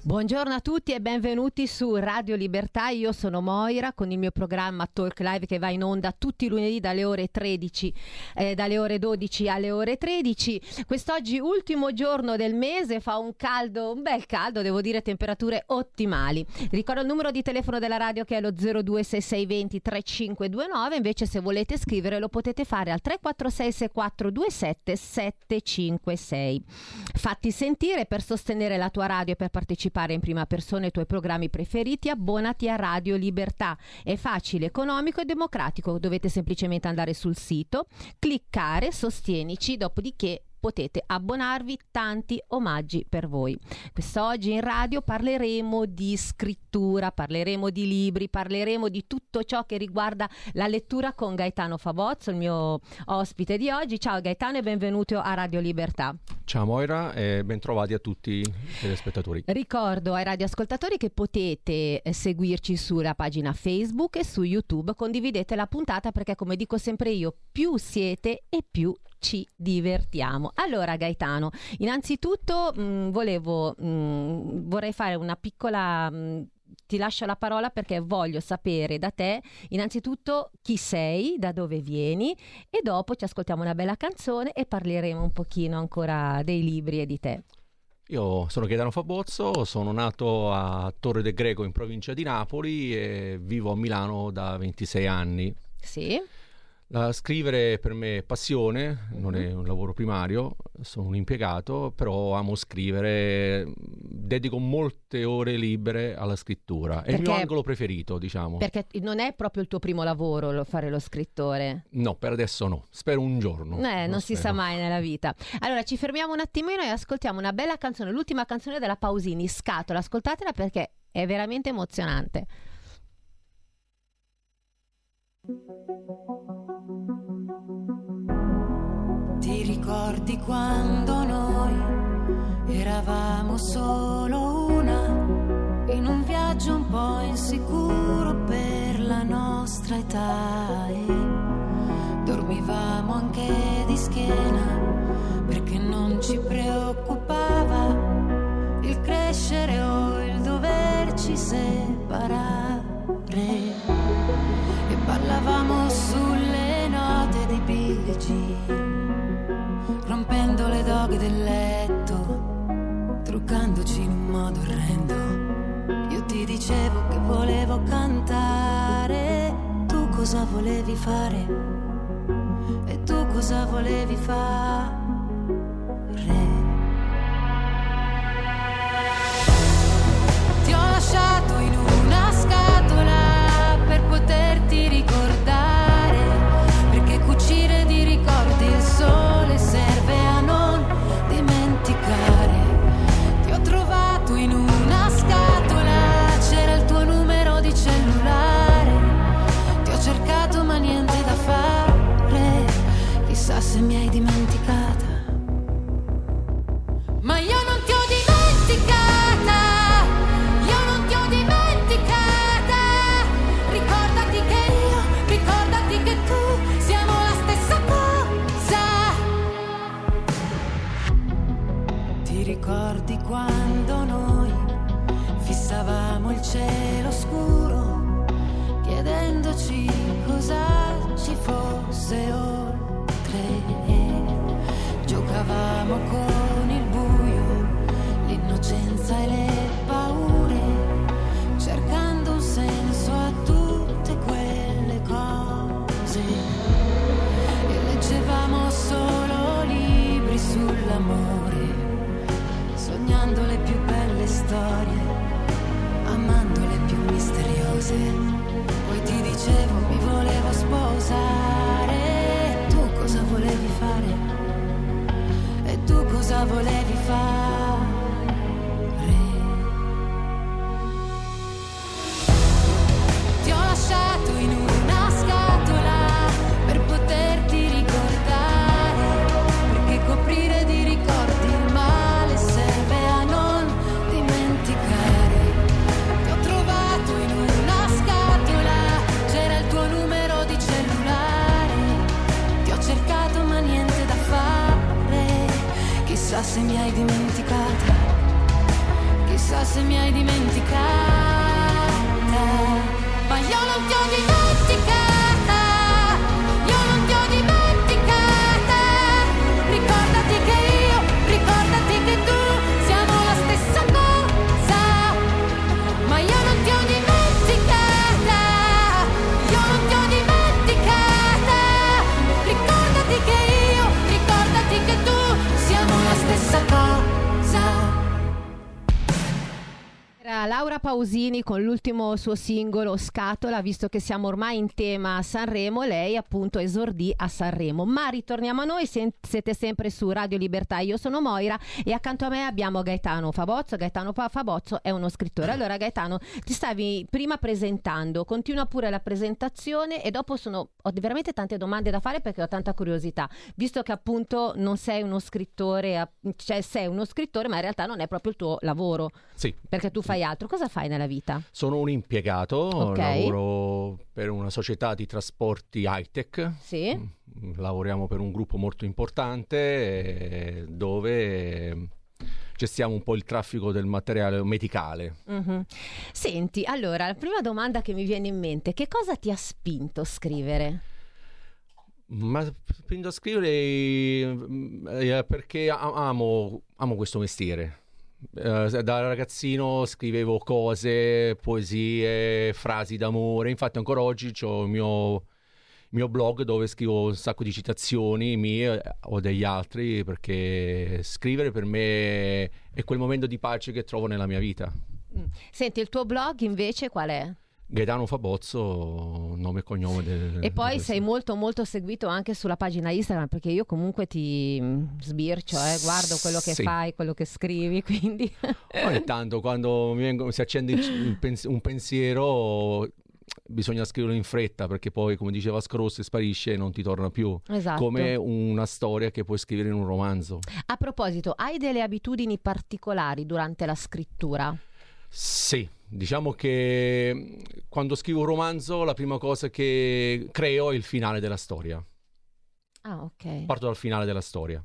Buongiorno a tutti e benvenuti su Radio Libertà. Io sono Moira con il mio programma Talk Live che va in onda tutti i lunedì dalle ore 13, eh, dalle ore 12 alle ore 13. Quest'oggi ultimo giorno del mese, fa un caldo, un bel caldo, devo dire temperature ottimali. Ricordo il numero di telefono della radio che è lo 026620 3529, invece se volete scrivere lo potete fare al 346 6427 756. Fatti sentire per sostenere la tua radio e per partecipare partecipare in prima persona ai tuoi programmi preferiti, abbonati a Radio Libertà. È facile, economico e democratico. Dovete semplicemente andare sul sito, cliccare, sostienici, dopodiché potete abbonarvi, tanti omaggi per voi. Quest'oggi in radio parleremo di scrittura, parleremo di libri, parleremo di tutto ciò che riguarda la lettura con Gaetano Favozzo, il mio ospite di oggi. Ciao Gaetano e benvenuto a Radio Libertà. Ciao Moira e bentrovati a tutti i telespettatori. Ricordo ai radioascoltatori che potete eh, seguirci sulla pagina Facebook e su YouTube, condividete la puntata perché come dico sempre io, più siete e più ci divertiamo. Allora Gaetano, innanzitutto mh, mm, volevo, mh, mm, vorrei fare una piccola... Mh, mm, ti lascio la parola perché voglio sapere da te innanzitutto chi sei, da dove vieni e dopo ci ascoltiamo una bella canzone e parleremo un pochino ancora dei libri e di te. Io sono Gaetano Fabozzo, sono nato a Torre del Greco in provincia di Napoli e vivo a Milano da 26 anni. Sì. La scrivere per me è passione, non è mhm. un lavoro primario, sono un impiegato, però amo scrivere, dedico molte ore libere alla scrittura. È perché, il mio angolo preferito, diciamo. Perché non è proprio il tuo primo lavoro fare lo scrittore? No, per adesso no, spero un giorno. Eh, non, non si sa mai nella vita. Allora ci fermiamo un attimino e ascoltiamo una bella canzone, l'ultima canzone della Pausini, Scatola, ascoltatela perché è veramente emozionante. Ti ricordi quando noi eravamo solo una, in un viaggio un po' insicuro per la nostra età e dormivamo anche di schiena perché non ci preoccupava il crescere o il doverci separare. E ballavamo sulle note di Billie Jean truccandoci in un modo orrendo. Io ti dicevo che volevo cantare, tu cosa volevi fare? E tu cosa volevi fare? fire hai dimenticata, chissà se mi hai dimenticata, Laura Pausini con l'ultimo suo singolo Scatola, visto che siamo ormai in tema Sanremo, lei appunto esordì a Sanremo. Ma ritorniamo a noi, siete sempre su Radio Libertà, io sono Moira e accanto a me abbiamo Gaetano Fabozzo. Gaetano Fabozzo è uno scrittore. Allora Gaetano, ti stavi prima presentando, continua pure la presentazione e dopo sono, ho veramente tante domande da fare perché ho tanta curiosità, visto che appunto non sei uno scrittore, a- cioè sei uno scrittore ma in realtà non è proprio il tuo lavoro. Sì, Perché tu fai altro. Cosa fai nella vita? sono un impiegato, Ok. lavoro per una società di trasporti high-tech. Sì. Mm, Lavoriamo per un gruppo molto importante eh, dove gestiamo un po' il traffico del materiale medicale. Mhm. Senti, allora, la prima domanda che mi viene in mente, che cosa ti ha spinto a scrivere? Ma spingo a scrivere mm, eh, perché amo, amo questo mestiere. Eh, da ragazzino scrivevo cose, poesie, frasi d'amore. Infatti, ancora oggi ho il mio, mio blog dove scrivo un sacco di citazioni mie eh, o degli altri, perché scrivere per me è quel momento di pace che trovo nella mia vita. Mm. Senti, il tuo blog invece qual è? Gaetano Fabozzo, nome e cognome del. E poi del- sei molto molto seguito anche sulla pagina Instagram perché io comunque ti sbircio, eh, guardo quello che Sì. fai, quello che scrivi, quindi... Ogni tanto quando mi vengo- si accende pens- un pensiero bisogna scriverlo in fretta perché poi come diceva Scrooge sparisce e non ti torna più. esatto. Come una storia che puoi scrivere in un romanzo. A proposito, hai delle abitudini particolari durante la scrittura? Sì, diciamo che mm, quando scrivo un romanzo la prima cosa che creo è il finale della storia. Ah, ok. Parto dal finale della storia.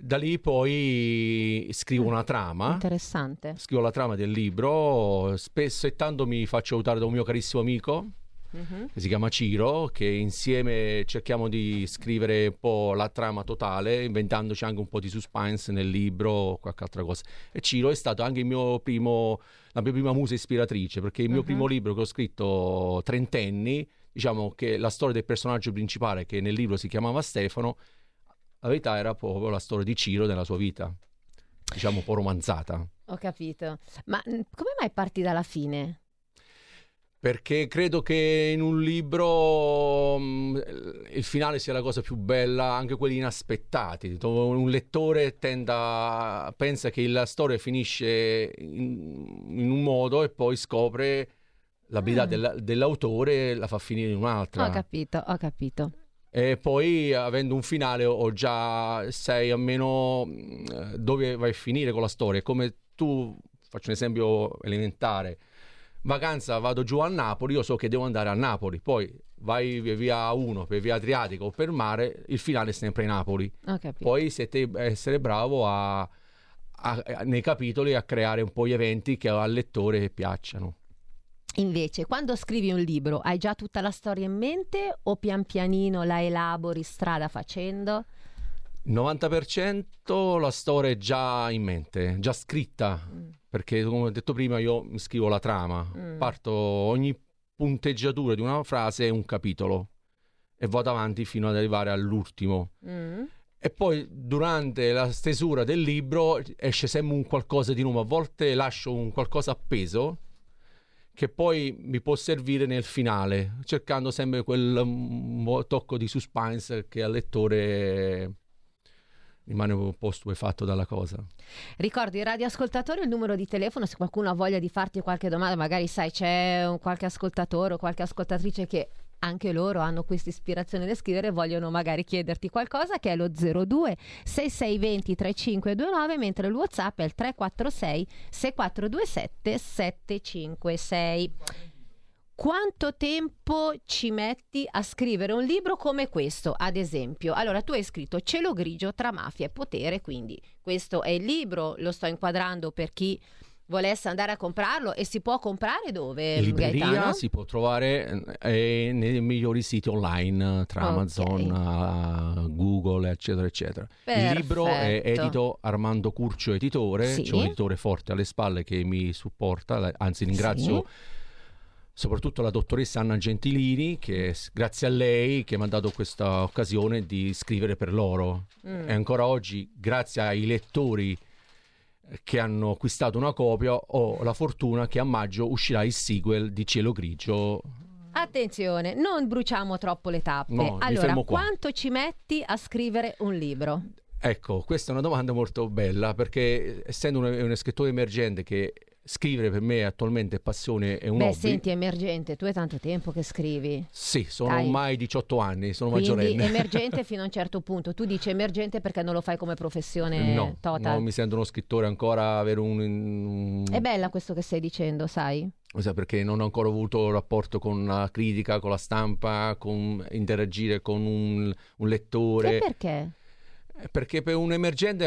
Da lì poi scrivo una trama. Interessante. Scrivo la trama del libro, spesso e tanto mi faccio aiutare da un mio carissimo amico Mhm. che si chiama Ciro, che insieme cerchiamo di scrivere un po' la trama totale, inventandoci anche un po' di suspense nel libro o qualche altra cosa. E Ciro è stato anche il mio primo, la mia prima musa ispiratrice, perché il mio Mhm. primo libro che ho scritto trentenni, diciamo che la storia del personaggio principale, che nel libro si chiamava Stefano, la verità era proprio la storia di Ciro nella sua vita, diciamo un po' romanzata. Ho capito. Ma mm, come mai parti dalla fine? Perché credo che in un libro mh, il finale sia la cosa più bella, anche quelli inaspettati. Un lettore tenda, pensa che la storia finisce in, in un modo e poi scopre l'abilità Ah. della- dell'autore la fa finire in un'altra. Ho capito, ho capito. E poi avendo un finale ho già sai almeno mh, dove vai a finire con la storia. Come tu, faccio un esempio elementare, vacanza vado giù a Napoli, io so che devo andare a Napoli, poi vai via, 1 per via Adriatico o per mare, il finale è sempre Napoli. Poi siete essere bravo a, a- nei capitoli a creare un po' gli eventi che al lettore piacciono. Invece, quando scrivi un libro, hai già tutta la storia in mente o pian pianino la elabori strada facendo? Il 90% la storia è già in mente, già scritta, Mm. Perché come ho detto prima io mi scrivo la trama, Mm. parto ogni punteggiatura di una frase è un capitolo e vado avanti fino ad arrivare all'ultimo. Mm. E poi durante la stesura del libro esce sempre un qualcosa di nuovo, a volte lascio un qualcosa appeso che poi mi può servire nel finale, cercando sempre quel tocco di suspense che al lettore rimane un po' stupefatto dalla cosa. Ricordi, radioascoltatori, il numero di telefono, se qualcuno ha voglia di farti qualche domanda, magari sai c'è un qualche ascoltatore o qualche ascoltatrice che anche loro hanno questa ispirazione da scrivere e vogliono magari chiederti qualcosa che è lo 02 6620 3529 mentre il whatsapp è il 346 6427 756 quanto tempo ci metti a scrivere un libro come questo, ad esempio? Allora, tu hai scritto Cielo grigio tra mafia e potere, quindi questo è il libro, lo sto inquadrando per chi volesse andare a comprarlo e si può comprare dove? In libreria Gaetano? si può trovare eh, nei migliori siti online tra Ok. Amazon, eh, Google, eccetera, eccetera. Il libro è Perfetto. edito Armando Curcio, editore, Sì. c'è un editore forte alle spalle che mi supporta, anzi ringrazio soprattutto la dottoressa Anna Gentilini che grazie a lei che mi ha dato questa occasione di scrivere per loro Mm. e ancora oggi grazie ai lettori eh, che hanno acquistato una copia ho la fortuna che a maggio uscirà il sequel di Cielo Grigio Attenzione, non bruciamo troppo le tappe. No, allora, quanto ci metti a scrivere un libro? Ecco, questa è una domanda molto bella perché essendo un, un scrittore emergente che scrivere per me attualmente è passione e un Beh, hobby. senti, emergente, tu è tanto tempo che scrivi. Sì, sono Dai. ormai 18 anni, sono Quindi maggiorenne. emergente fino a un certo punto. Tu dici emergente perché non lo fai come professione no, total. non mi sento uno scrittore ancora avere un, un- È bella questo che stai dicendo, sai? Perché non ho ancora avuto rapporto con la critica, con la stampa, con interagire con un, un lettore. E perché? Perché per un emergente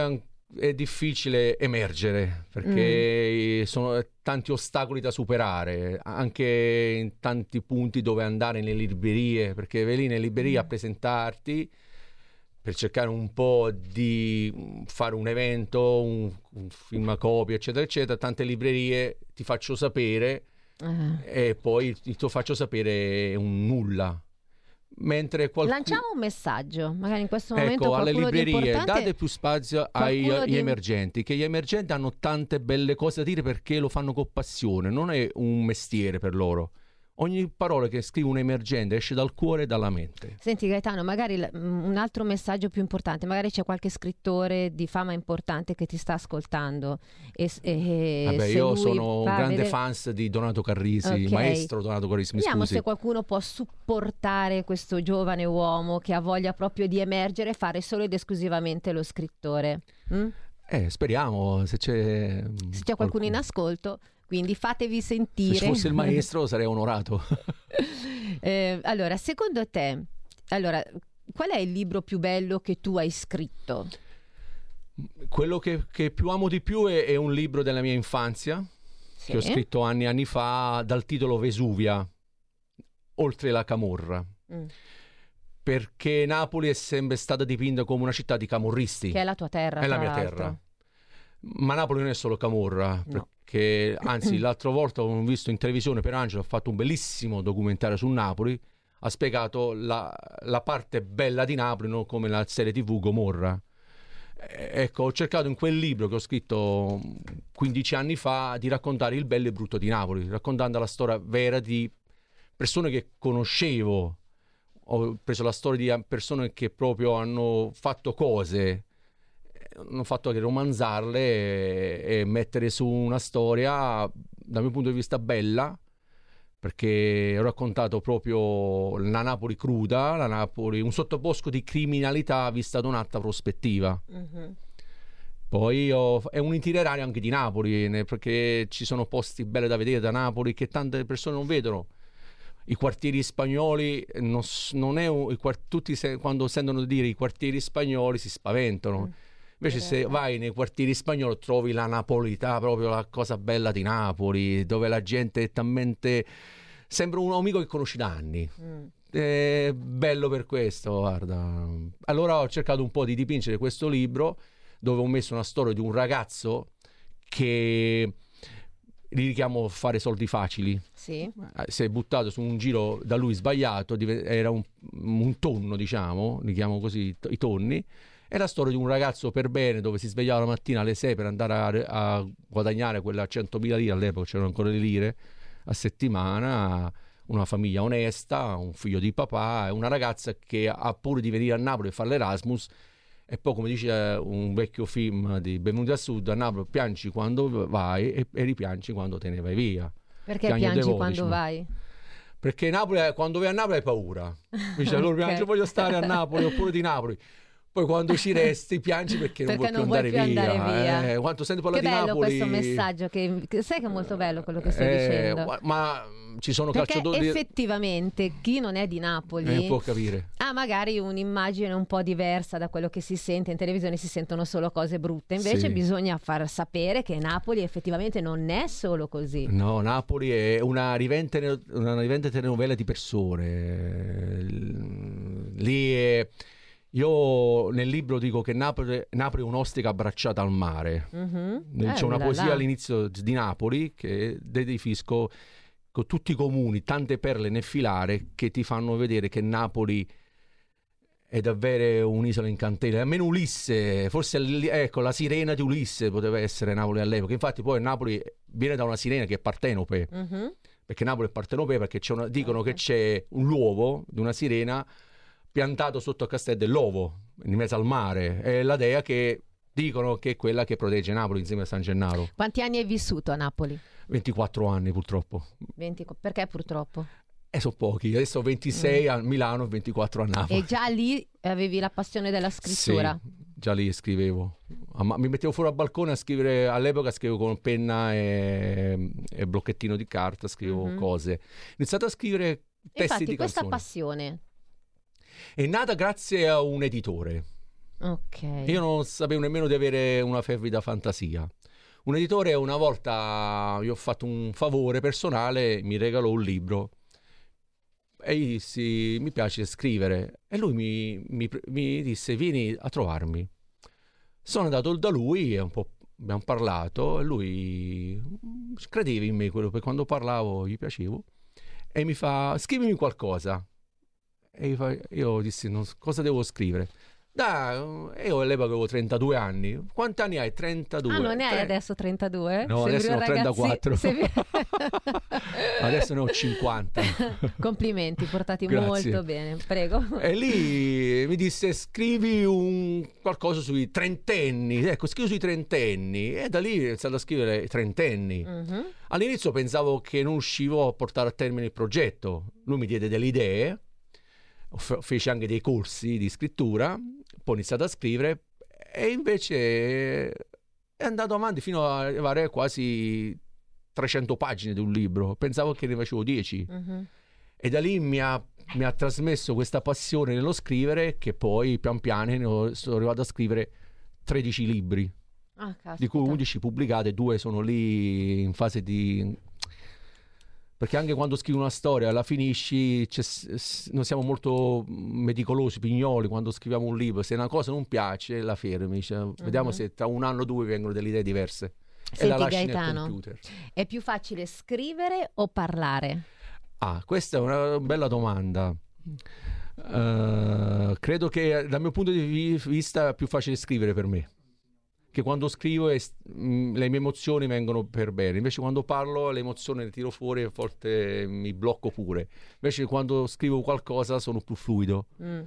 è, difficile emergere, perché sono tanti ostacoli da superare, anche in tanti punti dove andare nelle librerie, perché vai lì nelle librerie a presentarti per cercare un po' di mm, fare un evento, un, un film copia, eccetera, eccetera, tante librerie ti faccio sapere Eh. e poi ti faccio sapere un nulla. Mentre qualcuno... Lanciamo un messaggio, magari in questo momento Ecco, alle librerie date più spazio agli di- emergenti, che gli emergenti hanno tante belle cose da dire perché lo fanno con passione, non è un mestiere per loro. Ogni parola che scrive un emergente esce dal cuore e dalla mente. Senti Gaetano, magari l- mm, un altro messaggio più importante, magari c'è qualche scrittore di fama importante che ti sta ascoltando. E, e Vabbè, se io sono un grande vedere- fans di Donato Carrisi, Ok. maestro Donato Carrisi, mi Vediamo scusi. se qualcuno può supportare questo giovane uomo che ha voglia proprio di emergere e fare solo ed esclusivamente lo scrittore. Mm? Eh, speriamo, se c'è... Se c'è qualcuno in ascolto, quindi fatevi sentire. Se fosse il maestro sarei onorato. Eh, allora, secondo te, allora, qual è il libro più bello che tu hai scritto? Quello che, che più amo di più è, è un libro della mia infanzia, Sì. che ho scritto anni e anni fa dal titolo Vesuvia, oltre la Camorra. Mm. Perché Napoli è sempre stata dipinta come una città di camorristi. Che è la tua terra. È la mia terra. Ma Napoli non è solo Camorra, No. Perché anzi l'altra volta ho visto in televisione per Angelo, ha fatto un bellissimo documentario su Napoli, ha spiegato la, la parte bella di Napoli, non come la serie tv Gomorra. Eh, Ecco, ho cercato in quel libro che ho scritto 15 anni fa di raccontare il bello e brutto di Napoli, raccontando la storia vera di persone che conoscevo. Ho preso la storia di persone che proprio hanno fatto cose, hanno fatto che romanzarle e, e mettere su una storia dal mio punto di vista bella perché ho raccontato proprio la Napoli cruda, la Napoli, un sottobosco di criminalità vista da un'altra prospettiva. Mhm. Poi ho- è un itinerario anche di Napoli, perché ci sono posti belli da vedere da Napoli che tante persone non vedono. I quartieri spagnoli, non, non è un- i tutti se- quando sentono dire i quartieri spagnoli si spaventano. Mm. Invece se vai nei quartieri spagnoli trovi la napolità, proprio la cosa bella di Napoli, dove la gente è talmente... Sembra un amico che conosci da anni. Mm. È bello per questo, guarda. Allora ho cercato un po' di dipingere questo libro dove ho messo una storia di un ragazzo che li richiamo fare soldi facili. Sì. Eh, Si è buttato su un giro da lui sbagliato, era un, un tonno, diciamo, li chiamo così i tonni. È la storia di un ragazzo per bene dove si svegliava la mattina alle 6 per andare a, a guadagnare quella 100.000 lire, all'epoca c'erano ancora le lire, a settimana, una famiglia onesta, un figlio di papà una ragazza che ha pure di venire a Napoli e fare l'Erasmus e poi come dice eh, un vecchio film di Benvenuti al Sud, a Napoli piangi quando vai e, e ripiangi quando te ne vai via. Perché Piagno piangi devoti, quando diciamo. vai? Perché Napoli, quando vai a Napoli hai paura. Dice, allora Ok. piange, voglio stare a Napoli oppure di Napoli. Poi quando ci resti piangi perché, non Perché vuoi non più vuoi andare più via. andare via. Eh, quando sento parlare Che di bello Napoli... questo messaggio, che, che- sai che è molto bello quello che stai Eh, dicendo. ma- ci sono Perché calciatori... effettivamente chi non è di Eh, Napoli può capire. ha magari un'immagine un po' diversa da quello che si sente in televisione, si sentono solo cose brutte. Invece Sì. bisogna far sapere che Napoli effettivamente non è solo così. No, Napoli è una rivente, una rivente telenovela di persone. Lì è- Io nel libro dico che Napoli, Napoli è un'ostica abbracciata al mare. Mhm. C'è Eh, una là poesia là. all'inizio di Napoli che definisco con tutti i comuni, tante perle nel filare che ti fanno vedere che Napoli è davvero un'isola incantevole. Almeno Ulisse, forse ecco, la sirena di Ulisse poteva essere Napoli all'epoca. Infatti poi Napoli viene da una sirena che è partenope, Mhm. perché Napoli è partenope perché c'è una- dicono che c'è un uovo di una sirena piantato sotto a Castel dell'Ovo, in mezzo al mare. È la dea che dicono che è quella che protegge Napoli insieme a San Gennaro. Quanti anni hai vissuto a Napoli? 24 anni purtroppo. 20 Perché purtroppo? E sono pochi. Adesso ho 26 Mm. a Milano e 24 a Napoli. E già lì avevi la passione della scrittura. Sì, già lì scrivevo. Ah, Mi mettevo fuori al balcone a scrivere, all'epoca scrivevo con penna e, e blocchettino di carta, scrivevo Mhm. cose. Ho iniziato a scrivere testi Infatti, di questa canzoni. passione. È nata grazie a un editore. Ok. Io non sapevo nemmeno di avere una fervida fantasia. Un editore una volta gli ho fatto un favore personale, mi regalò un libro e gli dissi mi piace scrivere e lui mi, mi- mi disse vieni a trovarmi. Sono andato da lui e un po' abbiamo parlato e lui credeva in me quello per quando parlavo gli piacevo e mi fa scrivimi qualcosa. E io, dissi non cosa devo scrivere. Dai, io all'epoca avevo 32 anni. Quanti anni hai? 32. Ah, non ne hai Tre- adesso 32? No, Sembri adesso ne ho ragazzi- 34. sembri- Adesso ne ho 50. Complimenti, portati Grazie. molto bene. Prego. E lì mi disse scrivi un qualcosa sui trentenni. Ecco, scrivo sui trentenni. E da lì ho iniziato a scrivere trentenni. Mhm. All'inizio pensavo che non uscivo a portare a termine il progetto. Lui mi diede delle idee, fece anche dei corsi di scrittura, poi ho iniziato a scrivere e invece è andato avanti fino a arrivare a quasi 300 pagine di un libro. Pensavo che ne facevo 10 Mhm. e da lì mi ha, mi ha trasmesso questa passione nello scrivere che poi pian piano sono arrivato a scrivere 13 libri Ah, di cui 11 pubblicate, due sono lì in fase di... Perché anche quando scrivi una storia la finisci, noi siamo molto meticolosi, pignoli, quando scriviamo un libro, se una cosa non piace la fermi, cioè, vediamo Mhm. se tra un anno o due vengono delle idee diverse e Senti, la lasci nel Gaetano. computer. È più facile scrivere o parlare? Ah, questa è una bella domanda. Eh, credo che dal mio punto di vi- vista è più facile scrivere per me. Che quando scrivo es- mh, le mie emozioni vengono per bene, invece quando parlo le emozioni le tiro fuori e a volte mi blocco pure. Invece quando scrivo qualcosa sono più fluido. Mm.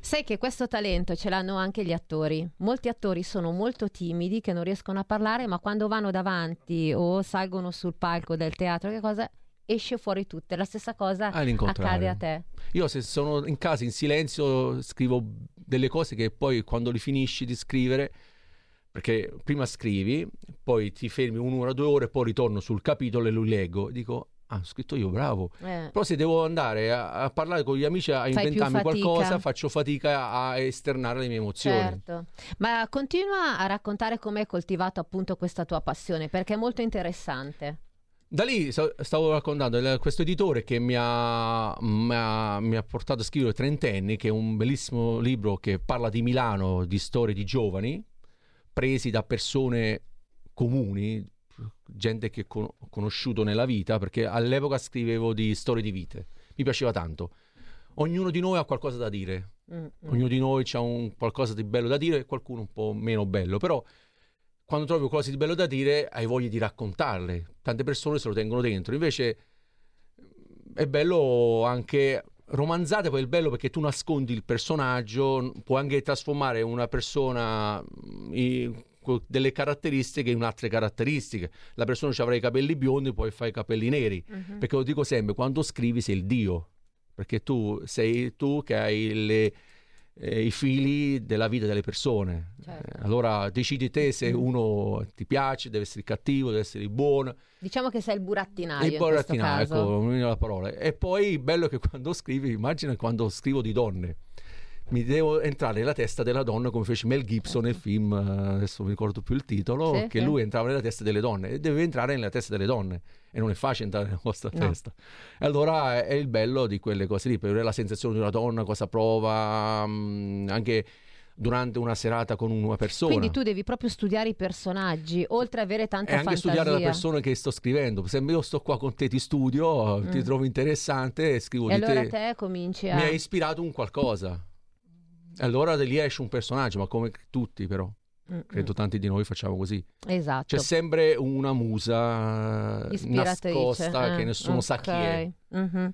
Sai che questo talento ce l'hanno anche gli attori. Molti attori sono molto timidi, che non riescono a parlare, ma quando vanno davanti o salgono sul palco del teatro, che cosa esce fuori tutto. La stessa cosa Ah, accade a te. Io se sono in casa in silenzio scrivo delle cose che poi quando li finisci di scrivere, perché prima scrivi, poi ti fermi un'ora, due ore, poi ritorno sul capitolo e lo leggo, dico, ah, ho scritto io, bravo. Eh, Però se devo andare a, a parlare con gli amici, a inventarmi qualcosa, faccio fatica a esternare le mie emozioni. certo. Ma continua a raccontare come hai coltivato appunto questa tua passione, perché è molto interessante. Da lì stavo raccontando questo editore che mi ha, mi ha- mi ha portato a scrivere Trentenni, che è un bellissimo libro che parla di Milano, di storie di giovani, presi da persone comuni, gente che con- ho conosciuto nella vita, perché all'epoca scrivevo di storie di vite. Mi piaceva tanto. Ognuno di noi ha qualcosa da dire, Mm, mm. ognuno di noi ha un qualcosa di bello da dire e qualcuno un po' meno bello, però quando trovi qualcosa di bello da dire hai voglia di raccontarle. Tante persone se lo tengono dentro, invece è bello anche romanzate, poi è bello perché tu nascondi il personaggio, puoi anche trasformare una persona mm, in co- delle caratteristiche in altre caratteristiche. La persona ci avrà i capelli biondi, poi fai i capelli neri. Mhm. Perché lo dico sempre, quando scrivi sei il Dio, perché tu sei tu che hai le, eh, i fili della vita delle persone. Certo. Eh, allora decidi te se uno ti piace, deve essere cattivo, deve essere buono. Diciamo che sei il burattinaio Il burattinaio, ecco, non mi viene la parola. E poi bello è che quando scrivi, immagina quando scrivo di donne. Mi devo entrare nella testa della donna come fece Mel Gibson nel film, eh, adesso non mi ricordo più il titolo, Sì, che sì. lui entrava nella testa delle donne e deve entrare nella testa delle donne e non è facile entrare nella vostra No. testa. E allora è, il bello di quelle cose lì, per avere la sensazione di una donna, cosa prova, mm, anche durante una serata con una persona. Quindi tu devi proprio studiare i personaggi, oltre ad avere tanta e anche fantasia. studiare la persona che sto scrivendo. Se io sto qua con te, ti studio, ti Mm. trovo interessante e scrivo E di allora te. te cominci a... Mi ha ispirato un qualcosa. Allora lì esce un personaggio, ma come tutti però. Mm, Credo tanti di noi facciamo così. Esatto. C'è sempre una musa Ispiratrice. nascosta eh, che nessuno sa chi è. Mhm.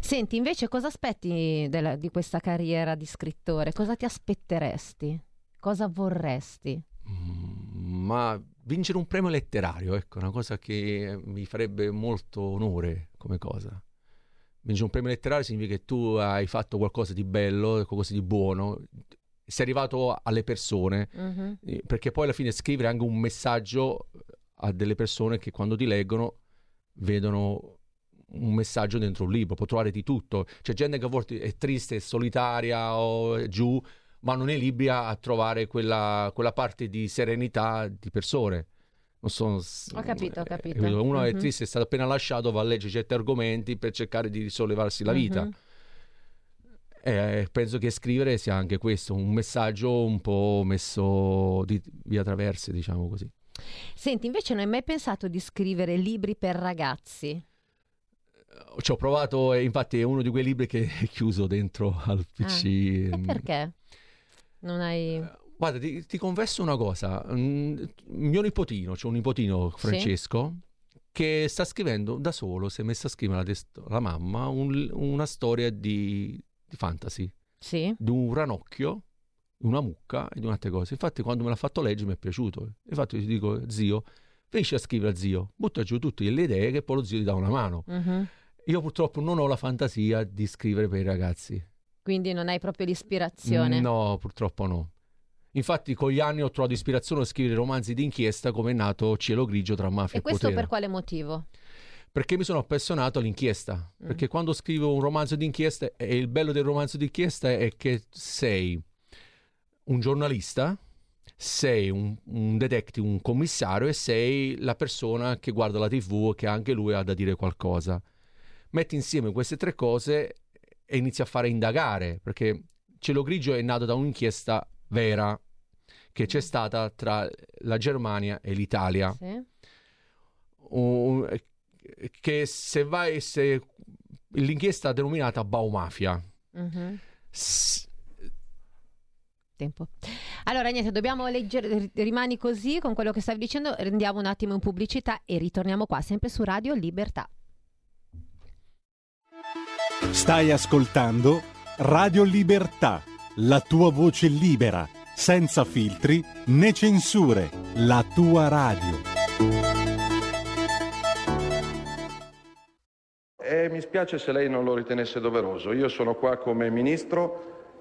Senti, invece cosa aspetti della- di questa carriera di scrittore? Cosa ti aspetteresti? Cosa vorresti? Mm, Ma vincere un premio letterario, ecco, una cosa che mi farebbe molto onore come cosa. Vincere un premio letterario significa che tu hai fatto qualcosa di bello, qualcosa di buono, sei arrivato alle persone, eh, perché poi alla fine scrivere anche un messaggio a delle persone che quando ti leggono vedono un messaggio dentro un libro, può trovare di tutto. C'è gente che a volte è triste, è solitaria o è giù, vanno nei libri a, a trovare quella, quella parte di serenità di persone. Non so, s- Ho capito, ho eh, capito. capito? Uno è Mhm. triste, è stato appena lasciato, va a leggere certi argomenti per cercare di risollevarsi la vita. Mhm. E penso che scrivere sia anche questo, un messaggio un po' messo di via traverse, diciamo così. Senti, invece non hai mai pensato di scrivere libri per ragazzi? Ci ho provato, infatti è uno di quei libri che è chiuso dentro al PC. E Mm. perché? Non hai... Guarda, ti, ti confesso una cosa. Mm, mio nipotino, c'è un nipotino, Francesco, che sta scrivendo da solo, si è messo a scrivere la, test- la mamma un- una storia di, di fantasy, Sì? di un ranocchio, una mucca e di altre cose. Infatti quando me l'ha fatto leggere mi è piaciuto. Infatti ti dico, zio, finisci a scrivere a zio, butta giù tutte le idee che poi lo zio ti dà una mano. Mhm. Io purtroppo non ho la fantasia di scrivere per i ragazzi. Quindi non hai proprio l'ispirazione? No, purtroppo no. Infatti con gli anni ho trovato ispirazione a scrivere romanzi d'inchiesta come è nato Cielo Grigio tra mafia E e, questo potere. per quale motivo? Perché mi sono appassionato all'inchiesta. Mm. Perché quando scrivo un romanzo d'inchiesta, e il bello del romanzo d'inchiesta è che sei un giornalista, sei un, un detective, un commissario e sei la persona che guarda la tv e che anche lui ha da dire qualcosa. Metti insieme queste tre cose e inizi a fare indagare, perché Cielo Grigio è nato da un'inchiesta vera che c'è stata tra la Germania e l'Italia Sì? un- che se vai se l'inchiesta denominata Baumafia Mhm. S- Tempo. Allora, niente, dobbiamo leggere, rimani così con quello che stavi dicendo, rendiamo un attimo in pubblicità e ritorniamo qua, sempre su Radio Libertà. Stai ascoltando Radio Libertà, la tua voce libera, senza filtri né censure, la tua radio. E mi spiace se lei non lo ritenesse doveroso. Io sono qua come ministro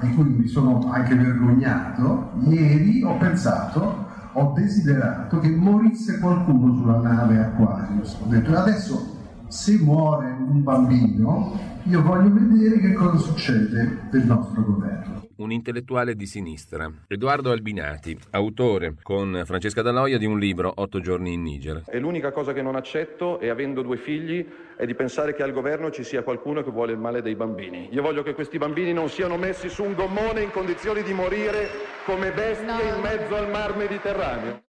di cui mi sono anche vergognato, ieri ho pensato, ho desiderato che morisse qualcuno sulla nave Aquarius. Ho detto adesso se muore un bambino, io voglio vedere che cosa succede del nostro governo un intellettuale di sinistra. Edoardo Albinati, autore con Francesca Daloia di un libro Otto giorni in Niger. E l'unica cosa che non accetto, e avendo due figli, è di pensare che al governo ci sia qualcuno che vuole il male dei bambini. Io voglio che questi bambini non siano messi su un gommone in condizioni di morire come bestie in mezzo al mar Mediterraneo.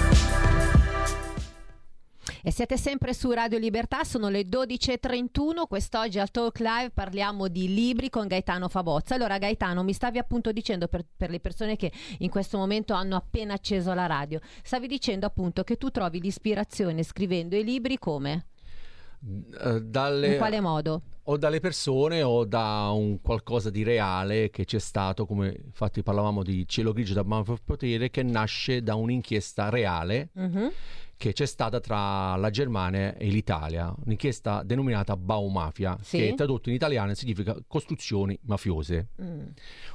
E siete sempre su Radio Libertà, sono le 12.31, quest'oggi al Talk Live parliamo di libri con Gaetano Fabozza. Allora Gaetano, mi stavi appunto dicendo per, per le persone che in questo momento hanno appena acceso la radio, stavi dicendo appunto che tu trovi l'ispirazione scrivendo i libri come? Uh, dalle, in quale modo? O dalle persone o da un qualcosa di reale che c'è stato, come infatti parlavamo di Cielo Grigio da Mafia Potere, che nasce da un'inchiesta reale. Uh-huh che c'è stata tra la Germania e l'Italia, un'inchiesta denominata Baumafia, sì? che tradotto in italiano significa costruzioni mafiose. Mm.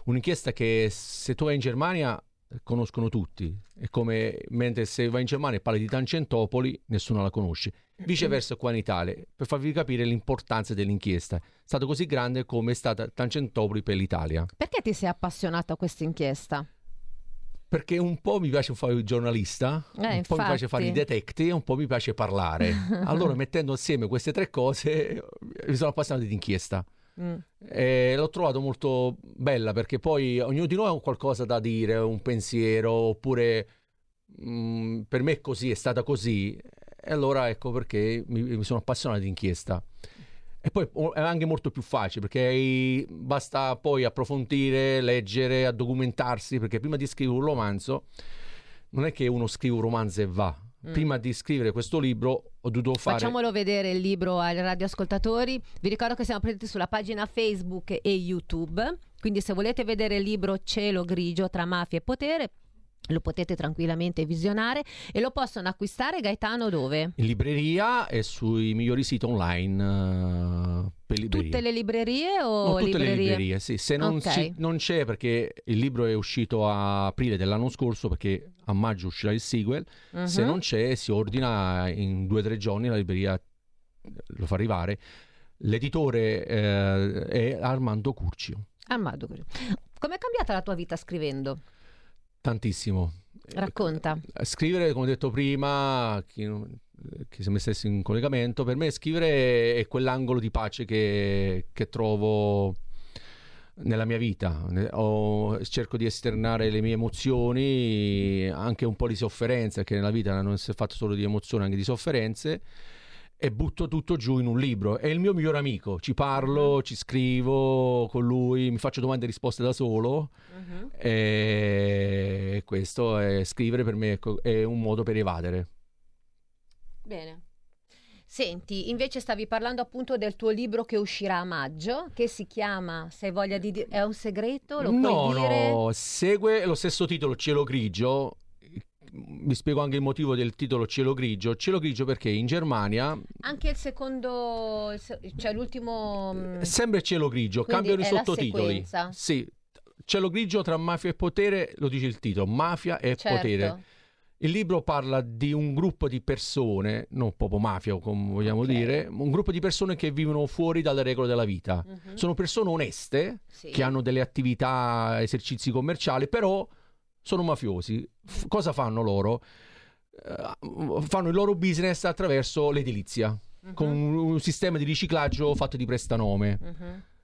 Un'inchiesta che se tu vai in Germania conoscono tutti, è come mentre se vai in Germania e parli di Tangentopoli nessuno la conosce. Viceversa qua in Italia, per farvi capire l'importanza dell'inchiesta, è stata così grande come è stata Tangentopoli per l'Italia. Perché ti sei appassionato a questa inchiesta? Perché un po' mi piace fare il giornalista, eh, un infatti. po' mi piace fare i detective, un po' mi piace parlare. allora, mettendo assieme queste tre cose, mi sono appassionato di inchiesta. Mm. E l'ho trovato molto bella perché poi ognuno di noi ha qualcosa da dire, un pensiero, oppure mh, mm, per me è così, è stata così. E allora ecco perché mi, mi sono appassionato di inchiesta. E poi è anche molto più facile perché basta poi approfondire, leggere, documentarsi, perché prima di scrivere un romanzo non è che uno scrive un romanzo e va. Mm. Prima di scrivere questo libro ho dovuto fare... Facciamolo vedere il libro ai radioascoltatori. Vi ricordo che siamo presenti sulla pagina Facebook e YouTube. Quindi se volete vedere il libro Cielo grigio tra mafia e potere lo potete tranquillamente visionare e lo possono acquistare Gaetano dove? In libreria e sui migliori siti online uh, per librerie. Tutte le librerie o no, tutte librerie? le librerie, sì. Se non, okay. si, non, c'è perché il libro è uscito a aprile dell'anno scorso perché a maggio uscirà il sequel, uh-huh. se non c'è si ordina in due o tre giorni la libreria lo fa arrivare. L'editore eh, è Armando Curcio. Armando Curcio. Com'è cambiata la tua vita scrivendo? Tantissimo. Racconta. Eh, scrivere, come ho detto prima, chi, chi si è messo in collegamento, per me scrivere è quell'angolo di pace che, che trovo nella mia vita. Ho, cerco di esternare le mie emozioni, anche un po' di sofferenza, che nella vita non si è fatto solo di emozioni, anche di sofferenze e butto tutto giù in un libro. È il mio migliore amico, ci parlo, uh-huh. ci scrivo con lui, mi faccio domande e risposte da solo uh-huh. e questo è scrivere per me è un modo per evadere. Bene. Senti, invece stavi parlando appunto del tuo libro che uscirà a maggio, che si chiama Se hai voglia di dire... È un segreto? Lo no, puoi dire? no, segue lo stesso titolo, Cielo Grigio, vi spiego anche il motivo del titolo Cielo Grigio. Cielo Grigio perché in Germania... Anche il secondo, cioè l'ultimo... Mm, sempre Cielo Grigio, cambiano i sottotitoli. Sì, Cielo Grigio tra mafia e potere, lo dice il titolo, mafia e certo. potere. Il libro parla di un gruppo di persone, non proprio mafia come vogliamo okay. dire, un gruppo di persone che vivono fuori dalle regole della vita. Uh-huh. Sono persone oneste sì. che hanno delle attività, esercizi commerciali, però sono mafiosi. F- cosa fanno loro? Eh, fanno il loro business attraverso l'edilizia, con un, un sistema di riciclaggio fatto di prestanome.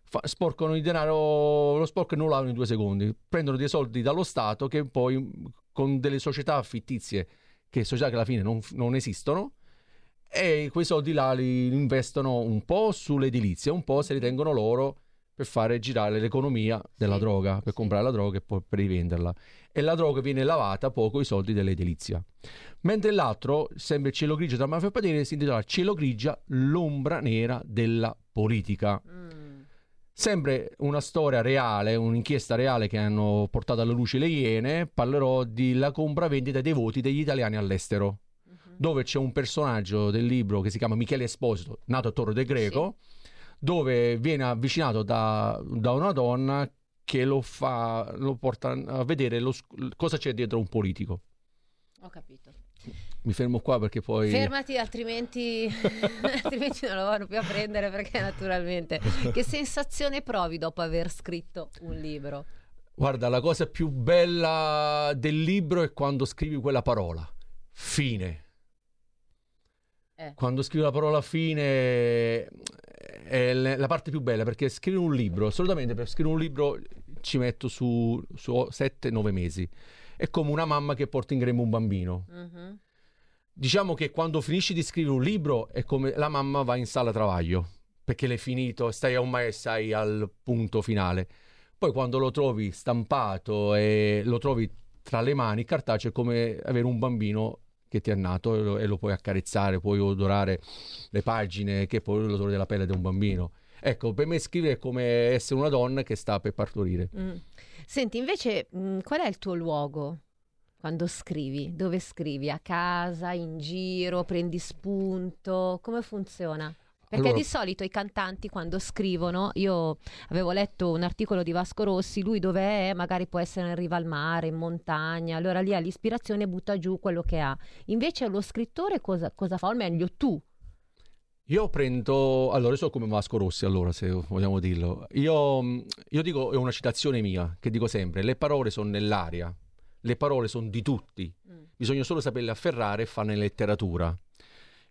Fa- sporcano il denaro, lo sporcano e lo lavano in due secondi. Prendono dei soldi dallo Stato che poi con delle società fittizie, che società che alla fine non, non esistono, e quei soldi là li investono un po' sull'edilizia, un po' se li tengono loro per fare girare l'economia della Sì, droga, per sì. comprare la droga e poi per rivenderla. E la droga viene lavata poi con i soldi dell'edilizia. Mentre l'altro, sempre il cielo grigio tra mafia e potere, si intitola Cielo grigia, l'ombra nera della politica. Mm. Sempre una storia reale, un'inchiesta reale che hanno portato alla luce le Iene, parlerò della compravendita dei voti degli italiani all'estero, Mhm. dove c'è un personaggio del libro che si chiama Michele Esposito, nato a Torre del Greco, dove viene avvicinato da, da una donna che lo fa, lo porta a vedere lo cosa c'è dietro un politico. Ho capito. Mi fermo qua perché poi... Fermati, altrimenti, altrimenti non lo vanno più a prendere perché naturalmente. Che sensazione provi dopo aver scritto un libro? Guarda, la cosa più bella del libro è quando scrivi quella parola. Fine. Eh. Quando scrivi la parola fine è la parte più bella perché scrivere un libro, assolutamente per scrivere un libro ci metto su, su 7-9 mesi. È come una mamma che porta in grembo un bambino. Mhm. Diciamo che quando finisci di scrivere un libro è come la mamma va in sala travaglio perché l'hai finito, stai a un mese, stai al punto finale. Poi quando lo trovi stampato e lo trovi tra le mani, cartaceo è come avere un bambino che ti è nato e lo, e lo puoi accarezzare, puoi odorare le pagine, che poi l'odore della pelle di un bambino. Ecco, per me scrivere è come essere una donna che sta per partorire. Mm. Senti, invece, mm, qual è il tuo luogo quando scrivi? Dove scrivi? A casa, in giro, prendi spunto? Come funziona? Perché Allora- di solito i cantanti quando scrivono, io avevo letto un articolo di Vasco Rossi, lui dove è magari può essere in riva al mare, in montagna, allora lì ha l'ispirazione e butta giù quello che ha. Invece lo scrittore cosa, cosa fa? O meglio tu. Io prendo, allora io so come Vasco Rossi, allora se vogliamo dirlo. Io, mh, io dico, è una citazione mia, che dico sempre, le parole sono nell'aria, le parole sono di tutti, bisogna solo saperle afferrare e farne letteratura.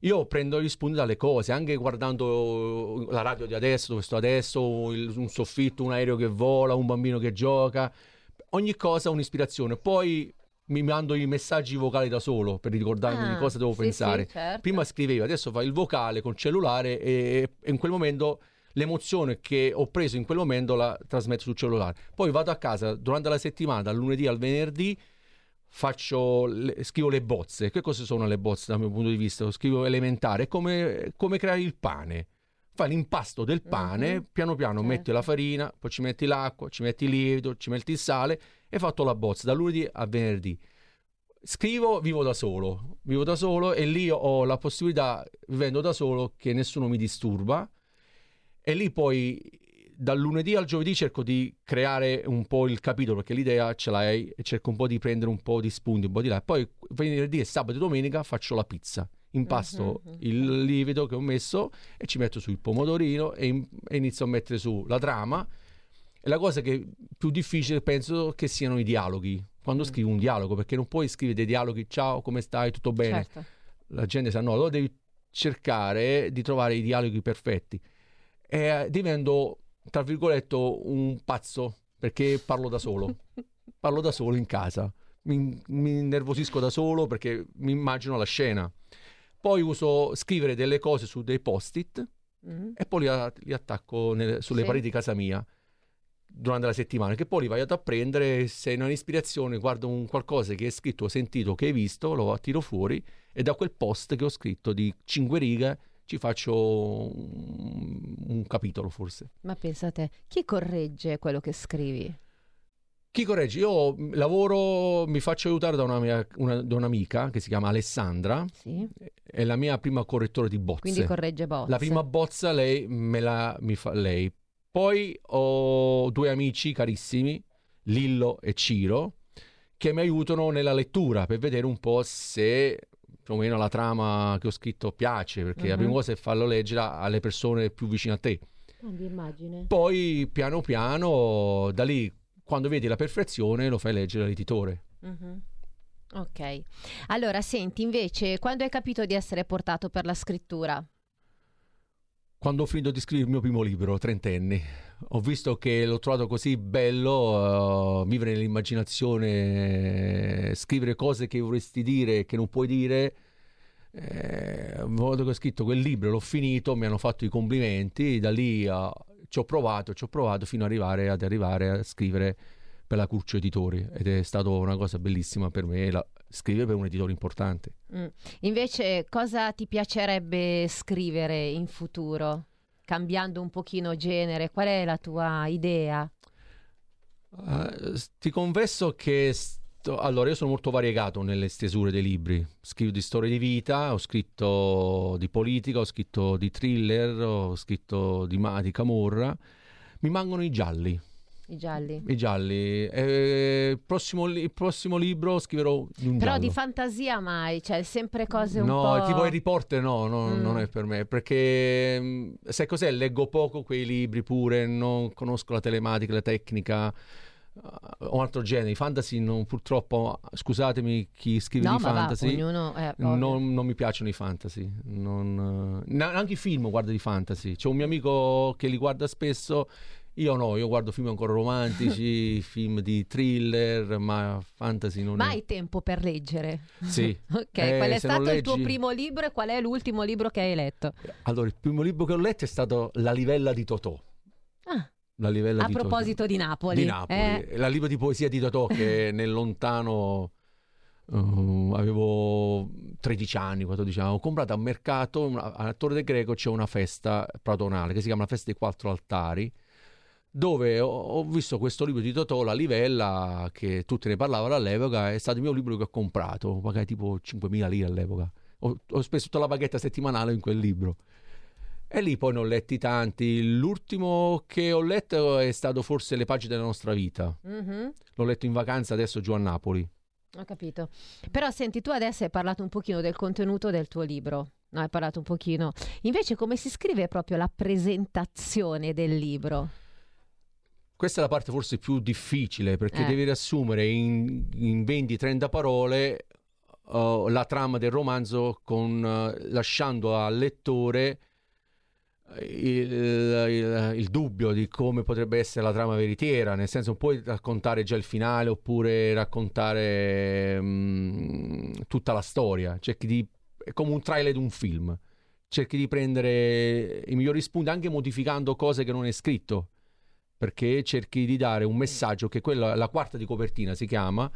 Io prendo gli spunti dalle cose, anche guardando la radio di adesso, dove sto adesso, il- un soffitto, un aereo che vola, un bambino che gioca, ogni cosa ha un'ispirazione. Poi mi mando i messaggi vocali da solo per ricordarmi di Ah, cosa devo sì, pensare. sì, certo. Prima scrivevo, adesso fai il vocale col cellulare e, e in quel momento l'emozione che ho preso in quel momento la trasmetto sul cellulare. Poi vado a casa durante la settimana, dal lunedì al venerdì, faccio le- scrivo le bozze. Che cosa sono le bozze dal mio punto di vista? Lo scrivo elementare, è come, come creare il pane. Fai l'impasto del pane, Mhm. piano piano Certo. metti la farina, poi ci metti l'acqua, ci metti il lievito, ci metti il sale e fatto la bozza dal lunedì al venerdì. Scrivo, vivo da solo, vivo da solo e lì ho la possibilità, vivendo da solo, che nessuno mi disturba e lì poi dal lunedì al giovedì cerco di creare un po' il capitolo perché l'idea ce l'hai e cerco un po' di prendere un po' di spunti, un po' di là. Poi venerdì e sabato e domenica faccio la pizza. Impasto Mhm, mhm. il lievito che ho messo e ci metto sul pomodorino e, in- e inizio a mettere su la trama. E la cosa che più difficile penso che siano i dialoghi. Quando Mm. scrivi un dialogo, perché non puoi scrivere dei dialoghi, ciao, come stai, tutto bene Certo. la gente sa no, allora devi cercare di trovare i dialoghi perfetti. E eh, divento, tra virgolette, un pazzo perché parlo da solo. parlo da solo in casa. Mi, mi innervosisco da solo perché mi immagino la scena. Poi uso scrivere delle cose su dei post-it Mhm. e poi li, li attacco nelle- sulle Sì. pareti di casa mia durante la settimana, che poi li vai a prendere, se non hai ispirazione, guardo un qualcosa che hai scritto, sentito, che hai visto, lo tiro fuori e da quel post che ho scritto di cinque righe ci faccio un, un capitolo forse. Ma pensate, chi corregge quello che scrivi? Chi corregge? Io lavoro, mi faccio aiutare da, una mia, una- da un'amica che si chiama Alessandra, Sì? è la mia prima correttore di bozze. Quindi corregge bozze. La prima bozza lei me la mi fa lei. Poi ho due amici carissimi, Lillo e Ciro, che mi aiutano nella lettura per vedere un po' se più o meno la trama che ho scritto piace, perché la Mhm. prima cosa è farlo leggere alle persone più vicine a te. Immagine. Poi piano piano, da lì, quando vedi la perfezione, lo fai leggere all'editore. Mhm. Ok. Allora, senti, invece, quando hai capito di essere portato per la scrittura? Quando ho finito di scrivere il mio primo libro, trentenni, ho visto che l'ho trovato così bello, eh, vivere nell'immaginazione, scrivere cose che vorresti dire e che non puoi dire. Eh, volta che ho scritto quel libro, l'ho finito, mi hanno fatto i complimenti, da lì eh, ci ho provato, ci ho provato fino ad arrivare, ad arrivare a scrivere per la Curcio Editori ed è stata una cosa bellissima per me, la- scrivere per un editore importante. Mm. Invece, cosa ti piacerebbe scrivere in futuro? Cambiando un pochino genere, qual è la tua idea? S- ti confesso che sto- allora io sono molto variegato nelle stesure dei libri. Scrivo di storie di vita, ho scritto di politica, ho scritto di thriller, ho scritto di, ma- di camorra. Mi mancano i gialli. I gialli. I gialli. Eh, il, prossimo, il prossimo libro scriverò di un Però giallo. di fantasia mai, cioè sempre cose un no, po'... tipo Harry Potter no, no, Mm. non è per me, perché mm, sai cos'è? Leggo poco quei libri pure, non conosco la telematica, la tecnica, uh, un altro genere. I fantasy non, purtroppo, scusatemi chi scrive No, di ma va, fantasy, ognuno... eh, non, non mi piacciono i fantasy, non, eh, na- anche i film guardo di fantasy. C'è un mio amico che li guarda spesso, io no, io guardo film ancora romantici, film di thriller, ma fantasy non Ma è... hai tempo per leggere? Sì. ok, Eh, qual è stato il tuo leggi- primo libro e qual è l'ultimo libro che hai letto? Allora, il primo libro che ho letto è stato La livella di Totò. Ah, La livella a di Totò. proposito di Napoli. Di Napoli. eh? La libro di poesia di Totò che nel lontano uh, avevo 13 anni, 14 anni, ho comprato al mercato, a Torre del Greco c'è una festa platonale che si chiama la festa dei quattro altari dove ho, visto questo libro di Totò, La Livella, che tutti ne parlavano all'epoca, è stato il mio libro che ho comprato, pagai tipo 5.000 lire all'epoca. Ho, ho speso tutta la paghetta settimanale in quel libro. E lì poi ne ho letti tanti. L'ultimo che ho letto è stato forse Le pagine della nostra vita. Mhm, L'ho letto in vacanza adesso giù a Napoli. Ho capito. Però senti, tu adesso hai parlato un pochino del contenuto del tuo libro. No, hai parlato un pochino. Invece come si scrive proprio la presentazione del libro? Questa è la parte forse più difficile perché Eh. devi riassumere in, in 20-30 parole uh, la trama del romanzo con, uh, lasciando al lettore il, il- il dubbio di come potrebbe essere la trama veritiera, nel senso non puoi raccontare già il finale oppure raccontare mm, tutta la storia, cerchi di, è come un trailer di un film, cerchi di prendere i migliori spunti anche modificando cose che non è scritto perché cerchi di dare un messaggio che quella, la quarta di copertina si chiama,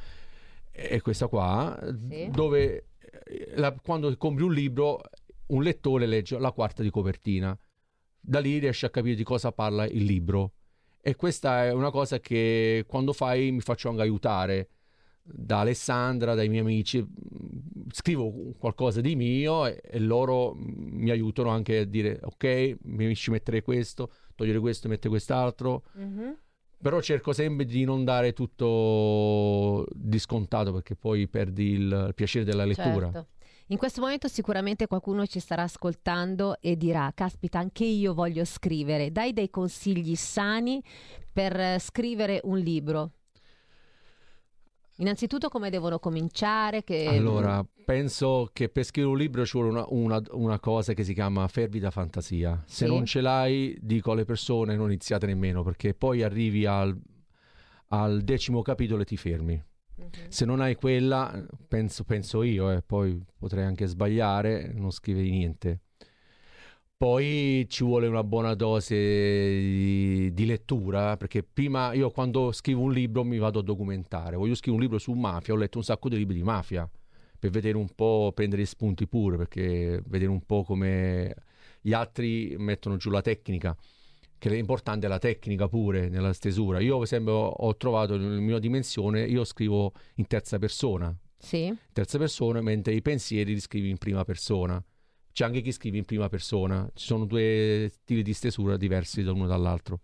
è questa qua, Sì. dove eh, la- quando compri un libro un lettore legge la quarta di copertina, da lì riesce a capire di cosa parla il libro. E questa è una cosa che quando fai mi faccio anche aiutare da Alessandra, dai miei amici, Mm, scrivo qualcosa di mio e, e loro mi aiutano anche a dire ok, mi ci mettere questo, togliere questo, mettere quest'altro. Mhm. Però cerco sempre di non dare tutto di scontato perché poi perdi il piacere della lettura. Certo. In questo momento sicuramente qualcuno ci starà ascoltando e dirà, caspita, anche io voglio scrivere. Dai dei consigli sani per scrivere un libro. Innanzitutto come devono cominciare? Che... Allora, penso che per scrivere un libro ci vuole una, una- una cosa che si chiama fervida fantasia. Se Sì. non ce l'hai, dico alle persone, non iniziate nemmeno, perché poi arrivi al, al decimo capitolo e ti fermi. Mhm. Se non hai quella, penso, penso io, e poi potrei anche sbagliare, non scrivi niente. Poi ci vuole una buona dose di, di lettura, perché prima io quando scrivo un libro mi vado a documentare. Voglio scrivere un libro su mafia, ho letto un sacco di libri di mafia, per vedere un po', prendere spunti pure, perché vedere un po' come gli altri mettono giù la tecnica, che è la tecnica pure nella stesura. Io per esempio ho trovato nella mia dimensione, io scrivo in terza persona, Sì? terza persona, mentre i pensieri li scrivi in prima persona. C'è anche chi scrive in prima persona. Ci sono due stili di stesura diversi da uno dall'altro.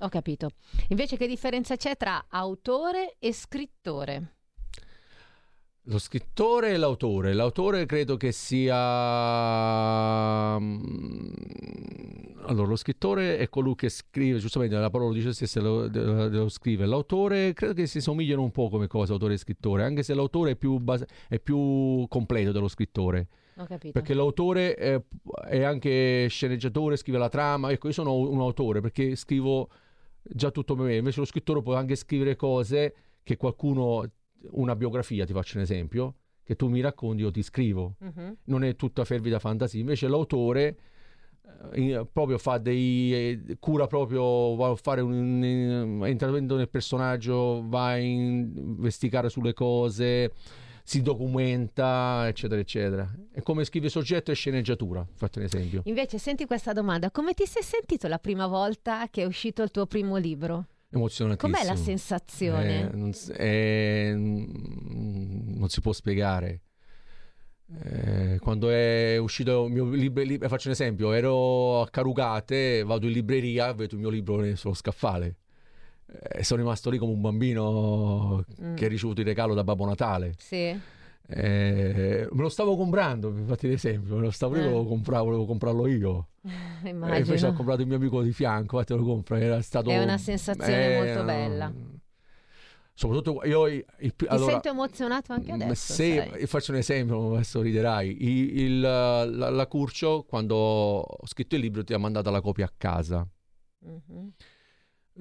Ho capito. Invece che differenza c'è tra autore e scrittore? Lo scrittore e l'autore. L'autore credo che sia mm, Allora, lo scrittore è colui che scrive, giustamente la parola dice stessa, lo, lo, lo scrive. L'autore credo che si somigliano un po' come cosa, autore e scrittore, anche se l'autore è più, base- è più completo dello scrittore. Perché l'autore è, è anche sceneggiatore, scrive la trama. Ecco, io sono un autore perché scrivo già tutto per me. Invece lo scrittore può anche scrivere cose che qualcuno, una biografia, ti faccio un esempio, che tu mi racconti, io ti scrivo. Mhm. Non è tutta fervida fantasia. Invece l'autore eh, proprio fa dei eh, cura proprio va a fare un, un intervento nel personaggio va a investigare sulle cose si documenta eccetera eccetera è come scrive soggetto e sceneggiatura fate un esempio Invece, senti questa domanda: come ti sei sentito la prima volta che è uscito il tuo primo libro? emozionantissimo Com'è la sensazione? Eh, non, mm, non si può spiegare Eh, quando è uscito il mio libro, lib- faccio un esempio, ero a Carugate, vado in libreria, vedo il mio libro sullo scaffale. Eh, sono rimasto lì come un bambino Mm. che ha ricevuto il regalo da Babbo Natale. Sì. Eh, me lo stavo comprando, fate l'esempio, me lo stavo io Eh. volevo, comprare, volevo comprarlo io. E invece ho Immagino. comprato il mio amico di fianco, te lo compra, era stato... È una sensazione Eh, molto bella. Soprattutto io... il- il- Ti allora, sento emozionato anche ma adesso. se sai. faccio un esempio, adesso riderai. I- il- la, la Curcio, quando ho scritto il libro, ti ha mandato la copia a casa. Mhm.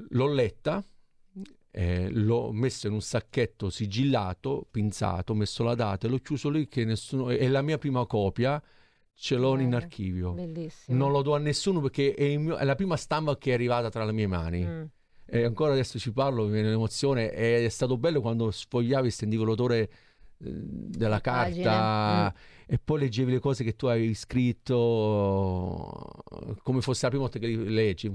L'ho letta, eh, l'ho messo in un sacchetto sigillato, pinzato, ho messo la data e l'ho chiuso lì che nessuno... È la mia prima copia, ce l'ho in Bello. archivio. Bellissimo. Non lo do a nessuno perché è, il mio- è la prima stampa che è arrivata tra le mie mani. Mm. E ancora adesso ci parlo, mi viene l'emozione. Ed è stato bello quando sfogliavi e sentivo l'odore eh, della carta e poi leggevi le cose che tu avevi scritto come fosse la prima volta che li leggi. Mm.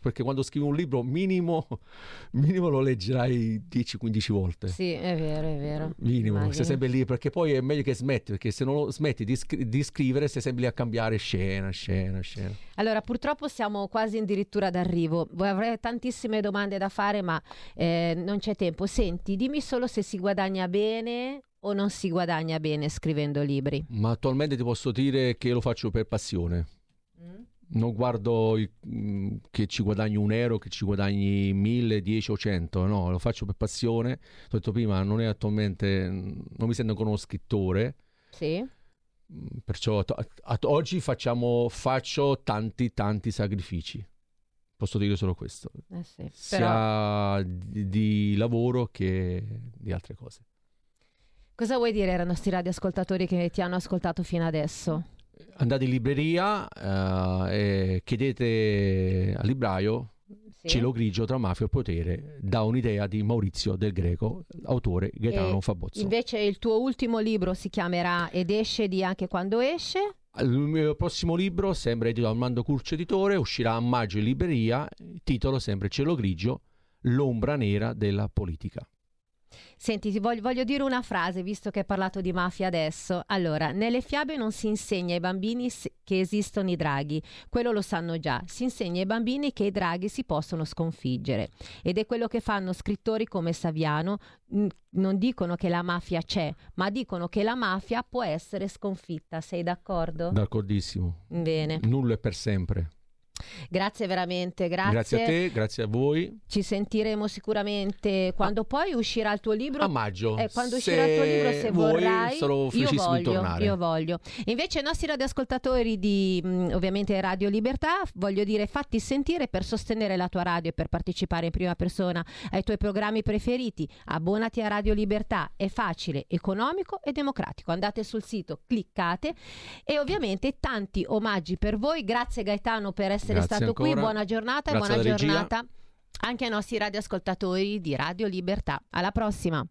Perché quando scrivi un libro, minimo, minimo lo leggerai 10-15 volte. Sì, è vero, è vero. Minimo, Immagino. stai sempre lì perché poi è meglio che smetti perché se non lo smetti di, scri- di scrivere stai sempre lì a cambiare scena, scena, scena. Allora, purtroppo siamo quasi addirittura d'arrivo. Avrei tantissime domande da fare, ma eh, non c'è tempo. Senti, dimmi solo se si guadagna bene o non si guadagna bene scrivendo libri. Ma attualmente ti posso dire che lo faccio per passione. Non guardo il- mm, che ci guadagni un euro, che ci guadagni mille, dieci o cento, no, lo faccio per passione. Ho detto prima, non è attualmente, non mi sento come uno scrittore, Sì? mm, perciò at- at- oggi facciamo, faccio tanti, tanti sacrifici. Posso dire solo questo, Eh sì. Però sia di, di lavoro che di altre cose. Cosa vuoi dire ai nostri radioascoltatori che ti hanno ascoltato fino adesso? Andate in libreria eh, e chiedete al libraio Sì? Cielo grigio tra mafia e potere da un'idea di Maurizio Del Greco, autore Gaetano E Fabozzo. Invece il tuo ultimo libro si chiamerà Ed esce di anche quando esce. Il mio prossimo libro, sempre edito dal Mando Curcio Editore, uscirà a maggio in libreria, titolo sempre Cielo grigio, l'ombra nera della politica. Senti, ti voglio, voglio dire una frase, visto che hai parlato di mafia adesso. Allora, nelle fiabe non si insegna ai bambini che esistono i draghi, quello lo sanno già. Si insegna ai bambini che i draghi si possono sconfiggere. Ed è quello che fanno scrittori come Saviano. Non dicono che la mafia c'è, ma dicono che la mafia può essere sconfitta. Sei d'accordo? D'accordissimo. Bene, Nullo è per sempre. Grazie veramente, grazie. Grazie a te, grazie a voi. Ci sentiremo sicuramente quando poi uscirà il tuo libro. A maggio. Eh, quando uscirà il tuo libro, se vuoi, vorrai, sarò felicissimo di voglio, tornare. io voglio. Invece, ai nostri radioascoltatori di mh, ovviamente Radio Libertà, voglio dire, fatti sentire per sostenere la tua radio e per partecipare in prima persona ai tuoi programmi preferiti. Abbonati a Radio Libertà, è facile, economico e democratico. Andate sul sito, cliccate e ovviamente tanti omaggi per voi. Grazie Gaetano per essere Grazie stato qui. ancora. Buona giornata Grazie e buona alla regia. giornata anche ai nostri radioascoltatori di Radio Libertà. Alla prossima.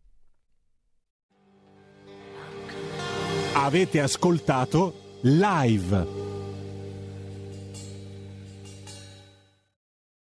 Avete ascoltato live